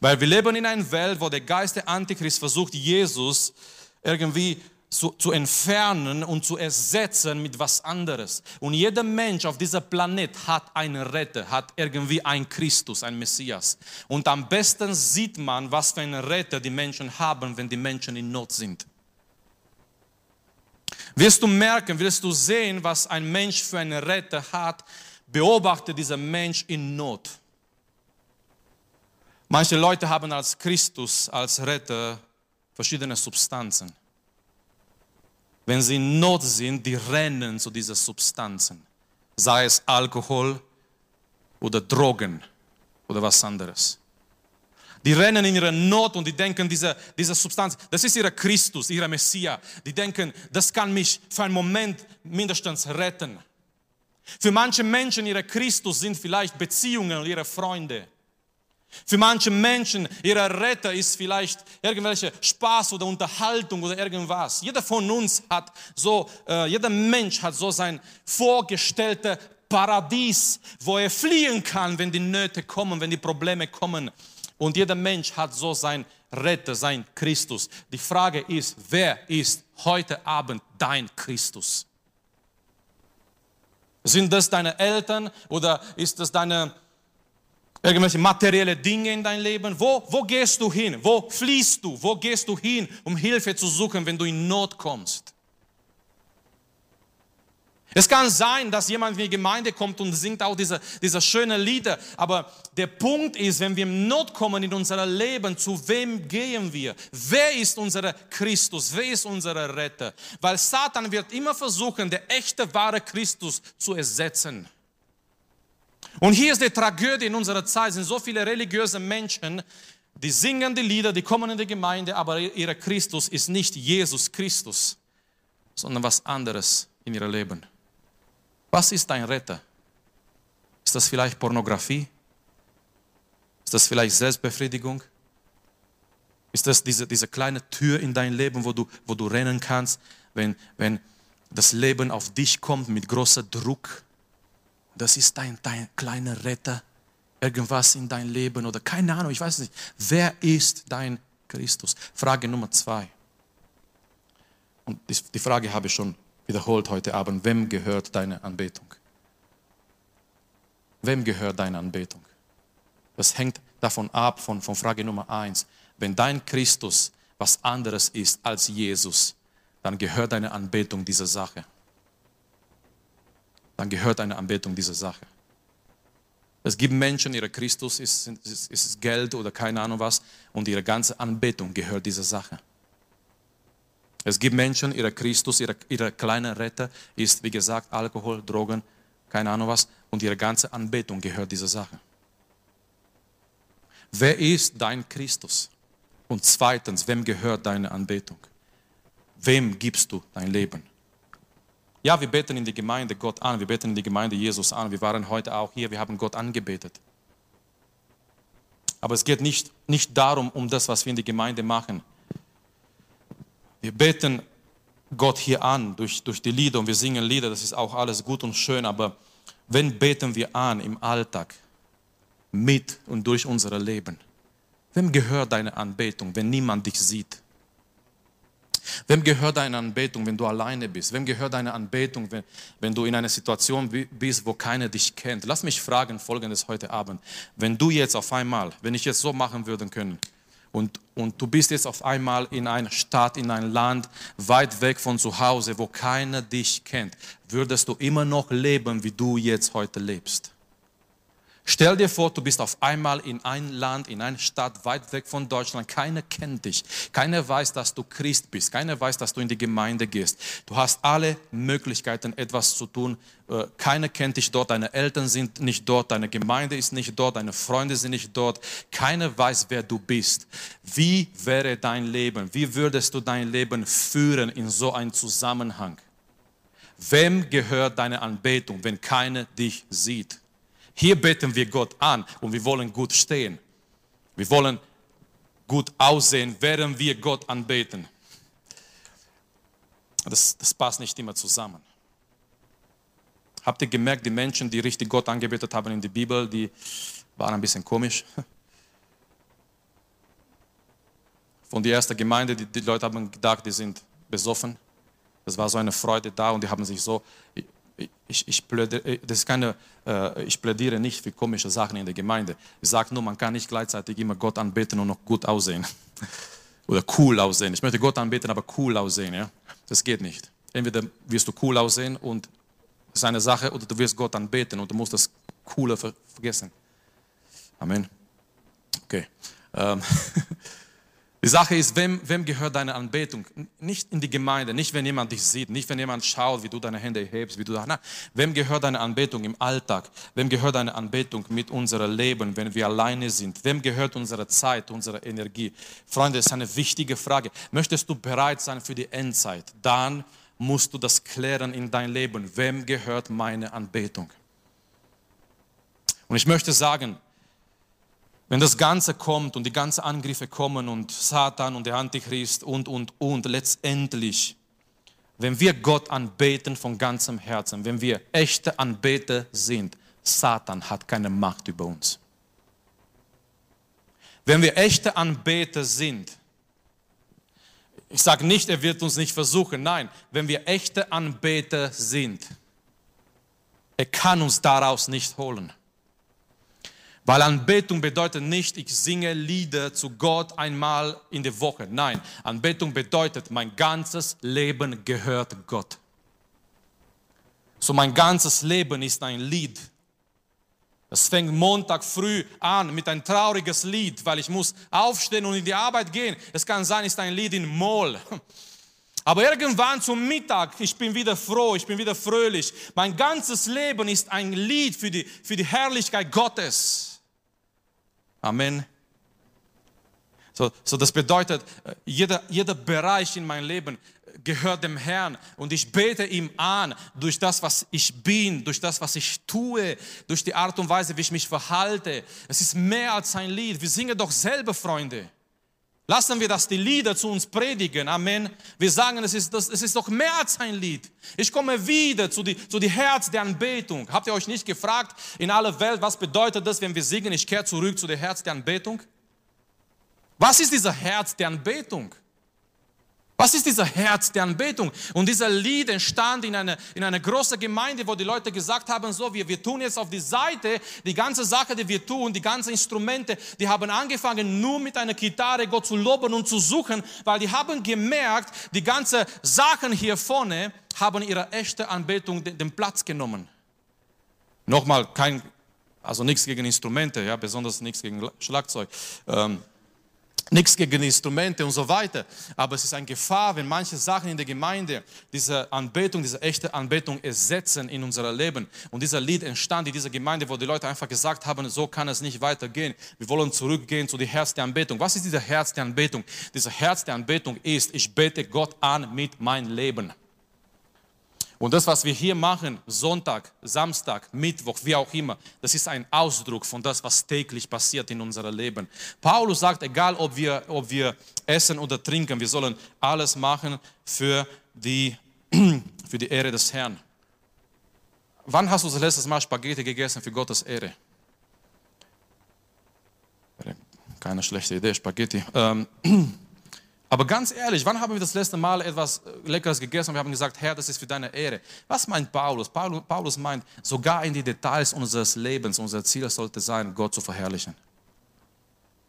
Weil wir leben in einer Welt, wo der Geist der Antichrist versucht, Jesus irgendwie zu, zu entfernen und zu ersetzen mit was anderes. Und jeder Mensch auf dieser Planet hat einen Retter, hat irgendwie einen Christus, einen Messias. Und am besten sieht man, was für einen Retter die Menschen haben, wenn die Menschen in Not sind. Wirst du merken, wirst du sehen, was ein Mensch für einen Retter hat, beobachte diesen Mensch in Not. Manche Leute haben als Christus, als Retter verschiedene Substanzen. Wenn sie in Not sind, die rennen zu diesen Substanzen, sei es Alkohol oder Drogen oder was anderes. Die rennen in ihrer Not und die denken, diese, diese Substanz, das ist ihr Christus, ihr Messias. Die denken, das kann mich für einen Moment mindestens retten. Für manche Menschen, ihre Christus sind vielleicht Beziehungen und ihre Freunde. Für manche Menschen, ihre Retter ist vielleicht irgendwelche Spaß oder Unterhaltung oder irgendwas. Jeder von uns hat so, äh, jeder Mensch hat so sein vorgestelltes Paradies, wo er fliehen kann, wenn die Nöte kommen, wenn die Probleme kommen. Und jeder Mensch hat so sein Retter, sein Christus. Die Frage ist, wer ist heute Abend dein Christus? Sind das deine Eltern oder ist das deine irgendwelche materielle Dinge in dein Leben? Wo, wo gehst du hin? Wo fließt du? Wo gehst du hin, um Hilfe zu suchen, wenn du in Not kommst? Es kann sein, dass jemand in die Gemeinde kommt und singt auch diese, diese schönen Lieder, aber der Punkt ist, wenn wir in Not kommen in unser Leben, zu wem gehen wir? Wer ist unser Christus? Wer ist unser Retter? Weil Satan wird immer versuchen, der echte, wahre Christus zu ersetzen. Und hier ist die Tragödie in unserer Zeit, sind so viele religiöse Menschen, die singen die Lieder, die kommen in die Gemeinde, aber ihr Christus ist nicht Jesus Christus, sondern was anderes in ihrem Leben. Was ist dein Retter? Ist das vielleicht Pornografie? Ist das vielleicht Selbstbefriedigung? Ist das diese, diese kleine Tür in dein Leben, wo du, wo du rennen kannst, wenn, wenn das Leben auf dich kommt mit großer Druck? Das ist dein, dein kleiner Retter. Irgendwas in dein Leben oder keine Ahnung, ich weiß nicht. Wer ist dein Christus? Frage Nummer zwei. Und die Frage habe ich schon wiederholt heute Abend, wem gehört deine Anbetung? Wem gehört deine Anbetung? Das hängt davon ab, von, von Frage Nummer eins. Wenn dein Christus was anderes ist als Jesus, dann gehört deine Anbetung dieser Sache. Dann gehört deine Anbetung dieser Sache. Es gibt Menschen, ihre Christus ist, ist, ist Geld oder keine Ahnung was und ihre ganze Anbetung gehört dieser Sache. Es gibt Menschen, ihre Christus, ihre, ihre kleine Retter ist, wie gesagt, Alkohol, Drogen, keine Ahnung was, und ihre ganze Anbetung gehört dieser Sache. Wer ist dein Christus? Und zweitens, wem gehört deine Anbetung? Wem gibst du dein Leben? Ja, wir beten in die Gemeinde Gott an, wir beten in die Gemeinde Jesus an. Wir waren heute auch hier, wir haben Gott angebetet. Aber es geht nicht, nicht darum, um das, was wir in der Gemeinde machen. Wir beten Gott hier an durch, durch die Lieder und wir singen Lieder, das ist auch alles gut und schön, aber wenn beten wir an im Alltag, mit und durch unser Leben? Wem gehört deine Anbetung, wenn niemand dich sieht? Wem gehört deine Anbetung, wenn du alleine bist? Wem gehört deine Anbetung, wenn, wenn du in einer Situation bist, wo keiner dich kennt? Lass mich fragen Folgendes heute Abend. Wenn du jetzt auf einmal, wenn ich jetzt so machen würde können, und, und du bist jetzt auf einmal in einer Stadt, in ein Land, weit weg von zu Hause, wo keiner dich kennt, würdest du immer noch leben, wie du jetzt heute lebst? Stell dir vor, du bist auf einmal in ein Land, in eine Stadt weit weg von Deutschland. Keiner kennt dich. Keiner weiß, dass du Christ bist. Keiner weiß, dass du in die Gemeinde gehst. Du hast alle Möglichkeiten, etwas zu tun. Äh, keiner kennt dich dort. Deine Eltern sind nicht dort. Deine Gemeinde ist nicht dort. Deine Freunde sind nicht dort. Keiner weiß, wer du bist. Wie wäre dein Leben? Wie würdest du dein Leben führen in so einem Zusammenhang? Wem gehört deine Anbetung, wenn keiner dich sieht? Hier beten wir Gott an und wir wollen gut stehen. Wir wollen gut aussehen, während wir Gott anbeten. Das, das passt nicht immer zusammen. Habt ihr gemerkt, die Menschen, die richtig Gott angebetet haben in der Bibel, die waren ein bisschen komisch? Von der ersten Gemeinde, die, die Leute haben gedacht, die sind besoffen. Es war so eine Freude da und die haben sich so, ich, ich, plädiere, äh, das keine, äh, ich plädiere nicht für komische Sachen in der Gemeinde. Ich sage nur, man kann nicht gleichzeitig immer Gott anbeten und noch gut aussehen. Oder cool aussehen. Ich möchte Gott anbeten, aber cool aussehen. Ja? Das geht nicht. Entweder wirst du cool aussehen und seine Sache, oder du wirst Gott anbeten und du musst das Coole vergessen. Amen. Okay. Ähm. Die Sache ist, wem, wem gehört deine Anbetung? Nicht in die Gemeinde, nicht wenn jemand dich sieht, nicht wenn jemand schaut, wie du deine Hände hebst, wie du da. wem gehört deine Anbetung im Alltag? Wem gehört deine Anbetung mit unserem Leben, wenn wir alleine sind? Wem gehört unsere Zeit, unsere Energie? Freunde, das ist eine wichtige Frage. Möchtest du bereit sein für die Endzeit? Dann musst du das klären in dein Leben. Wem gehört meine Anbetung? Und ich möchte sagen, wenn das Ganze kommt und die ganzen Angriffe kommen und Satan und der Antichrist und, und, und, letztendlich, wenn wir Gott anbeten von ganzem Herzen, wenn wir echte Anbeter sind, Satan hat keine Macht über uns. Wenn wir echte Anbeter sind, ich sage nicht, er wird uns nicht versuchen, nein, wenn wir echte Anbeter sind, er kann uns daraus nicht holen. Weil Anbetung bedeutet nicht, ich singe Lieder zu Gott einmal in der Woche. Nein, Anbetung bedeutet, mein ganzes Leben gehört Gott. So mein ganzes Leben ist ein Lied. Es fängt Montag früh an mit ein trauriges Lied, weil ich muss aufstehen und in die Arbeit gehen. Es kann sein, es ist ein Lied in Moll. Aber irgendwann zum Mittag, ich bin wieder froh, ich bin wieder fröhlich. Mein ganzes Leben ist ein Lied für die, für die Herrlichkeit Gottes. Amen. So, so das bedeutet, äh, jeder, jeder Bereich in meinem Leben gehört dem Herrn und ich bete ihm an durch das, was ich bin, durch das, was ich tue, durch die Art und Weise, wie ich mich verhalte. Es ist mehr als ein Lied. Wir singen doch selber, Freunde. Lassen wir das die Lieder zu uns predigen. Amen. Wir sagen, es ist, das, es ist doch mehr als ein Lied. Ich komme wieder zu die, zu die Herz der Anbetung. Habt ihr euch nicht gefragt in aller Welt, was bedeutet das, wenn wir singen, ich kehre zurück zu der Herz der Anbetung? Was ist dieser Herz der Anbetung? Was ist dieser Herz der Anbetung? Und dieser Lied entstand in einer, in einer großen Gemeinde, wo die Leute gesagt haben, so, wir, wir tun jetzt auf die Seite die ganze Sache, die wir tun, die ganzen Instrumente, die haben angefangen, nur mit einer Gitarre Gott zu loben und zu suchen, weil die haben gemerkt, die ganzen Sachen hier vorne haben ihre echte Anbetung den, den Platz genommen. Nochmal, kein, also nichts gegen Instrumente, ja, besonders nichts gegen Schlagzeug. Ähm, nichts gegen Instrumente und so weiter. Aber es ist eine Gefahr, wenn manche Sachen in der Gemeinde diese Anbetung, diese echte Anbetung ersetzen in unser Leben. Und dieser Lied entstand in dieser Gemeinde, wo die Leute einfach gesagt haben, so kann es nicht weitergehen. Wir wollen zurückgehen zu dem Herz der Anbetung. Was ist dieser Herz der Anbetung? Dieser Herz der Anbetung ist, ich bete Gott an mit meinem Leben. Und das, was wir hier machen, Sonntag, Samstag, Mittwoch, wie auch immer, das ist ein Ausdruck von das, was täglich passiert in unserem Leben. Paulus sagt, egal ob wir, ob wir essen oder trinken, wir sollen alles machen für die, für die Ehre des Herrn. Wann hast du das letzte Mal Spaghetti gegessen für Gottes Ehre? Keine schlechte Idee, Spaghetti. Ähm, aber ganz ehrlich, wann haben wir das letzte Mal etwas äh, Leckeres gegessen und wir haben gesagt, Herr, das ist für deine Ehre? Was meint Paulus? Paulus meint, sogar in die Details unseres Lebens, unser Ziel sollte sein, Gott zu verherrlichen.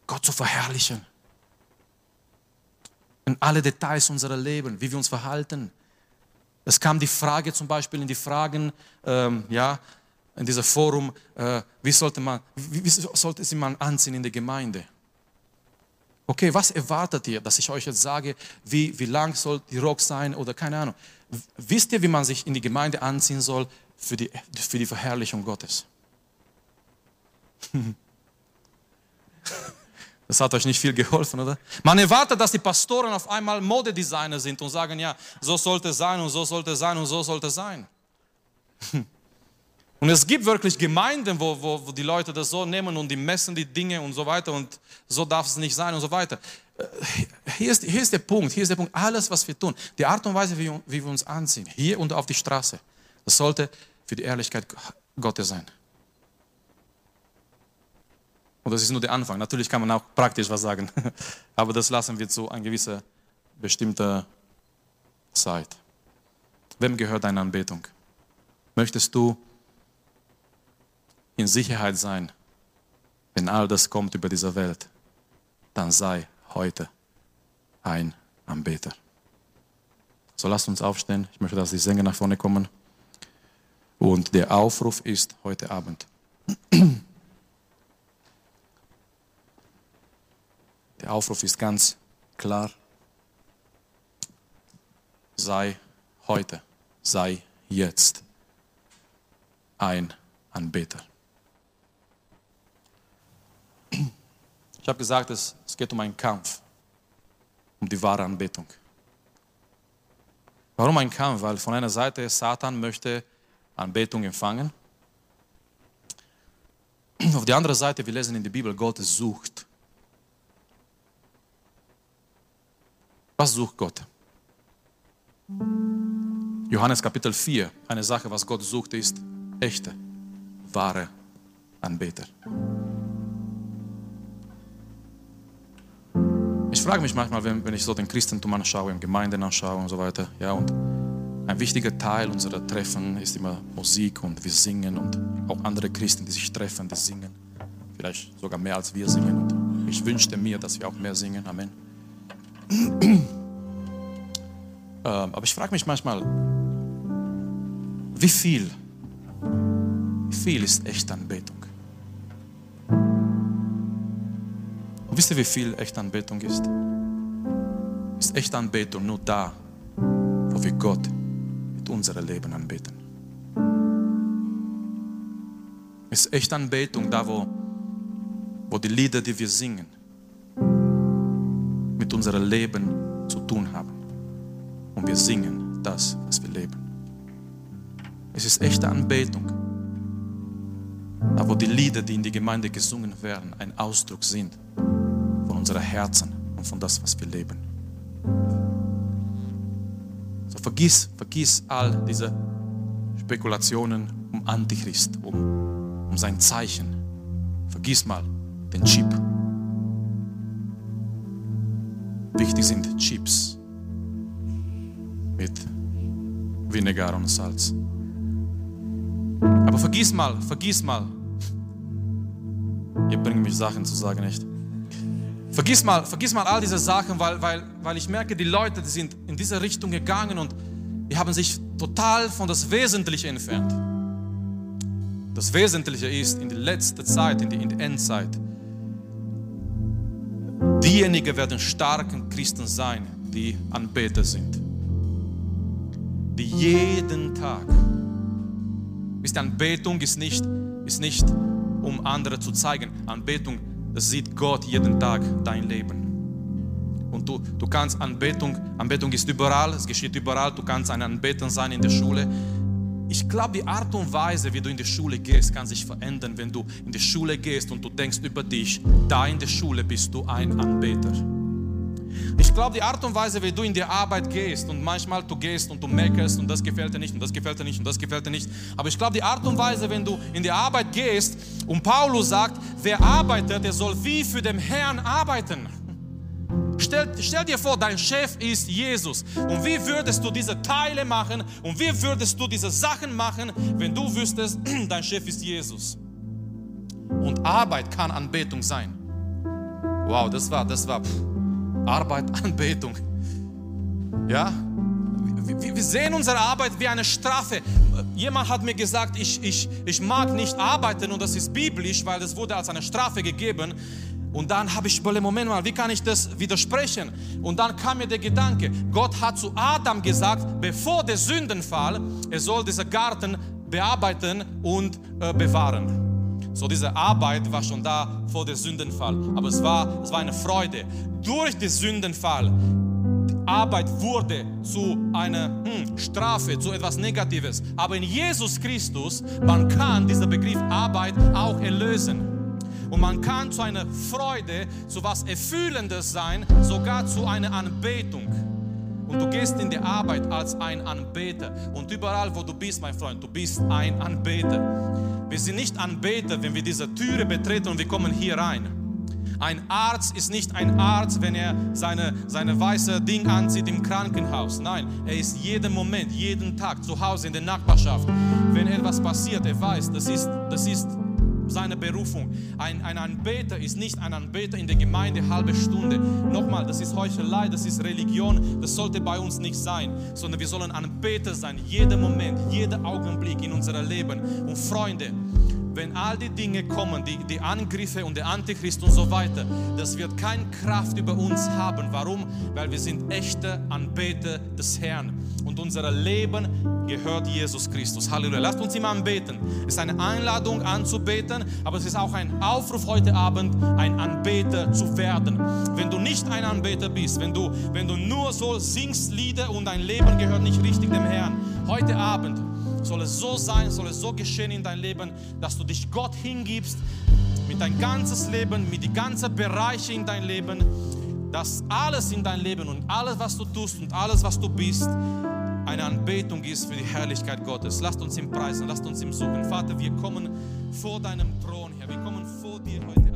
Gott zu verherrlichen. In alle Details unserer Leben, wie wir uns verhalten, es kam die Frage zum Beispiel in die Fragen, ähm, ja, in diesem Forum, äh, wie sollte man, wie, wie sollte sie man anziehen in der Gemeinde? Okay, was erwartet ihr, dass ich euch jetzt sage, wie, wie lang soll die Rock sein oder keine Ahnung? Wisst ihr, wie man sich in die Gemeinde anziehen soll für die, für die Verherrlichung Gottes? Das hat euch nicht viel geholfen, oder? Man erwartet, dass die Pastoren auf einmal Modedesigner sind und sagen, ja, so sollte es sein und so sollte es sein und so sollte es sein. Und es gibt wirklich Gemeinden, wo, wo, wo die Leute das so nehmen und die messen die Dinge und so weiter und so darf es nicht sein und so weiter. Äh, hier ist, hier ist der Punkt, hier ist der Punkt, alles, was wir tun, die Art und Weise, wie, wie wir uns anziehen, hier und auf die Straße, das sollte für die Ehrlichkeit Gottes sein. Und das ist nur der Anfang. Natürlich kann man auch praktisch was sagen, aber das lassen wir zu einer gewissen bestimmten Zeit. Wem gehört deine Anbetung? Möchtest du in Sicherheit sein, wenn all das kommt über diese Welt? Dann sei heute ein Anbeter. So lasst uns aufstehen. Ich möchte, dass die Sänger nach vorne kommen. Und der Aufruf ist heute Abend. Der Aufruf ist ganz klar. Sei heute, sei jetzt ein Anbeter. Ich habe gesagt, es, es geht um einen Kampf, um die wahre Anbetung. Warum ein Kampf? Weil von einer Seite Satan möchte Anbetung empfangen. Auf der anderen Seite, wir lesen in der Bibel, Gott sucht Was sucht Gott? Johannes Kapitel 4, eine Sache, was Gott sucht, ist echte, wahre Anbeter. Frage mich manchmal, wenn, wenn ich so den Christentum anschaue, im Gemeinden anschaue und so weiter, ja, und ein wichtiger Teil unserer Treffen ist immer Musik und wir singen und auch andere Christen, die sich treffen, die singen. Vielleicht sogar mehr als wir singen. Und ich wünschte mir, dass wir auch mehr singen. Amen. Ähm, aber ich frage mich manchmal, wie viel, wie viel ist echte Anbetung? Und wisst ihr, wie viel echte Anbetung ist? Ist echte Anbetung nur da, wo wir Gott mit unserem Leben anbeten. Ist echte Anbetung da, wo, wo die Lieder, die wir singen, mit unserem Leben zu tun haben. Und wir singen das, was wir leben. Es ist echte Anbetung. Da wo die Lieder, die in die Gemeinde gesungen werden, ein Ausdruck sind von unseren Herzen und von das, was wir leben. So vergiss, vergiss all diese Spekulationen um Antichrist, um, um sein Zeichen. Vergiss mal den Chip. Wichtig sind Chips mit Vinegar und Salz. Aber vergiss mal, vergiss mal. Ihr bringt mich Sachen zu sagen, nicht? Vergiss mal, vergiss mal all diese Sachen, weil, weil, weil ich merke, die Leute, die sind in diese Richtung gegangen und die haben sich total von das Wesentliche entfernt. Das Wesentliche ist in der letzten Zeit, in der, in der Endzeit, diejenigen werden starken Christen sein, die Anbeter sind. Die jeden Tag. Wisst ihr, Anbetung ist nicht, ist nicht, um andere zu zeigen. Anbetung, das sieht Gott jeden Tag dein Leben. Und du, du kannst Anbetung, Anbetung ist überall, es geschieht überall, du kannst ein Anbeter sein in der Schule. Ich glaube, die Art und Weise, wie du in die Schule gehst, kann sich verändern, wenn du in die Schule gehst und du denkst über dich, da in der Schule bist du ein Anbeter. Ich glaube, die Art und Weise, wie du in die Arbeit gehst und manchmal du gehst und du meckerst und das gefällt dir nicht und das gefällt dir nicht und das gefällt dir nicht. Aber ich glaube, die Art und Weise, wenn du in die Arbeit gehst und Paulus sagt, wer arbeitet, der soll wie für den Herrn arbeiten. Stell, stell, dir vor, dein Chef ist Jesus. Und wie würdest du diese Teile machen und wie würdest du diese Sachen machen, wenn du wüsstest, dein Chef ist Jesus? Und Arbeit kann Anbetung sein. Wow, das war, das war pff, Arbeit, Anbetung. Ja, wir sehen unsere Arbeit wie eine Strafe. Jemand hat mir gesagt, ich, ich, ich mag nicht arbeiten und das ist biblisch, weil es wurde als eine Strafe gegeben. Und dann habe ich überlegt, Moment mal, wie kann ich das widersprechen? Und dann kam mir der Gedanke, Gott hat zu Adam gesagt, bevor der Sündenfall, er soll diesen Garten bearbeiten und äh, bewahren. So diese Arbeit war schon da vor dem Sündenfall, aber es war, es war eine Freude. Durch den Sündenfall, Arbeit wurde zu einer hm, Strafe, zu etwas Negatives. Aber in Jesus Christus, man kann diesen Begriff Arbeit auch erlösen. Und man kann zu einer Freude, zu was Erfüllendes sein, sogar zu einer Anbetung. Und du gehst in die Arbeit als ein Anbeter. Und überall, wo du bist, mein Freund, du bist ein Anbeter. Wir sind nicht Anbeter, wenn wir diese Türe betreten und wir kommen hier rein. Ein Arzt ist nicht ein Arzt, wenn er seine, seine weiße Ding anzieht im Krankenhaus. Nein, er ist jeden Moment, jeden Tag zu Hause in der Nachbarschaft. Wenn etwas passiert, er weiß, das ist, das ist seine Berufung. Ein, ein Anbeter ist nicht ein Anbeter in der Gemeinde halbe Stunde. Nochmal, das ist Heuchelei, das ist Religion, das sollte bei uns nicht sein, sondern wir sollen Anbeter sein, jeden Moment, jeden Augenblick in unserem Leben. Und Freunde, wenn all die Dinge kommen, die, die Angriffe und der Antichrist und so weiter, das wird keine Kraft über uns haben. Warum? Weil wir sind echte Anbeter des Herrn und unser Leben gehört Jesus Christus. Halleluja. Lasst uns ihm anbeten. Es ist eine Einladung anzubeten, aber es ist auch ein Aufruf heute Abend, ein Anbeter zu werden. Wenn du nicht ein Anbeter bist, wenn du, wenn du nur so singst Lieder und dein Leben gehört nicht richtig dem Herrn, heute Abend soll es so sein, soll es so geschehen in dein Leben, dass du dich Gott hingibst mit dein ganzes Leben, mit die ganzen Bereiche in dein Leben, dass alles in dein Leben und alles, was du tust und alles, was du bist, eine Anbetung ist für die Herrlichkeit Gottes. Lasst uns ihm preisen, lasst uns ihm suchen. Vater, wir kommen vor deinem Thron her, wir kommen vor dir heute.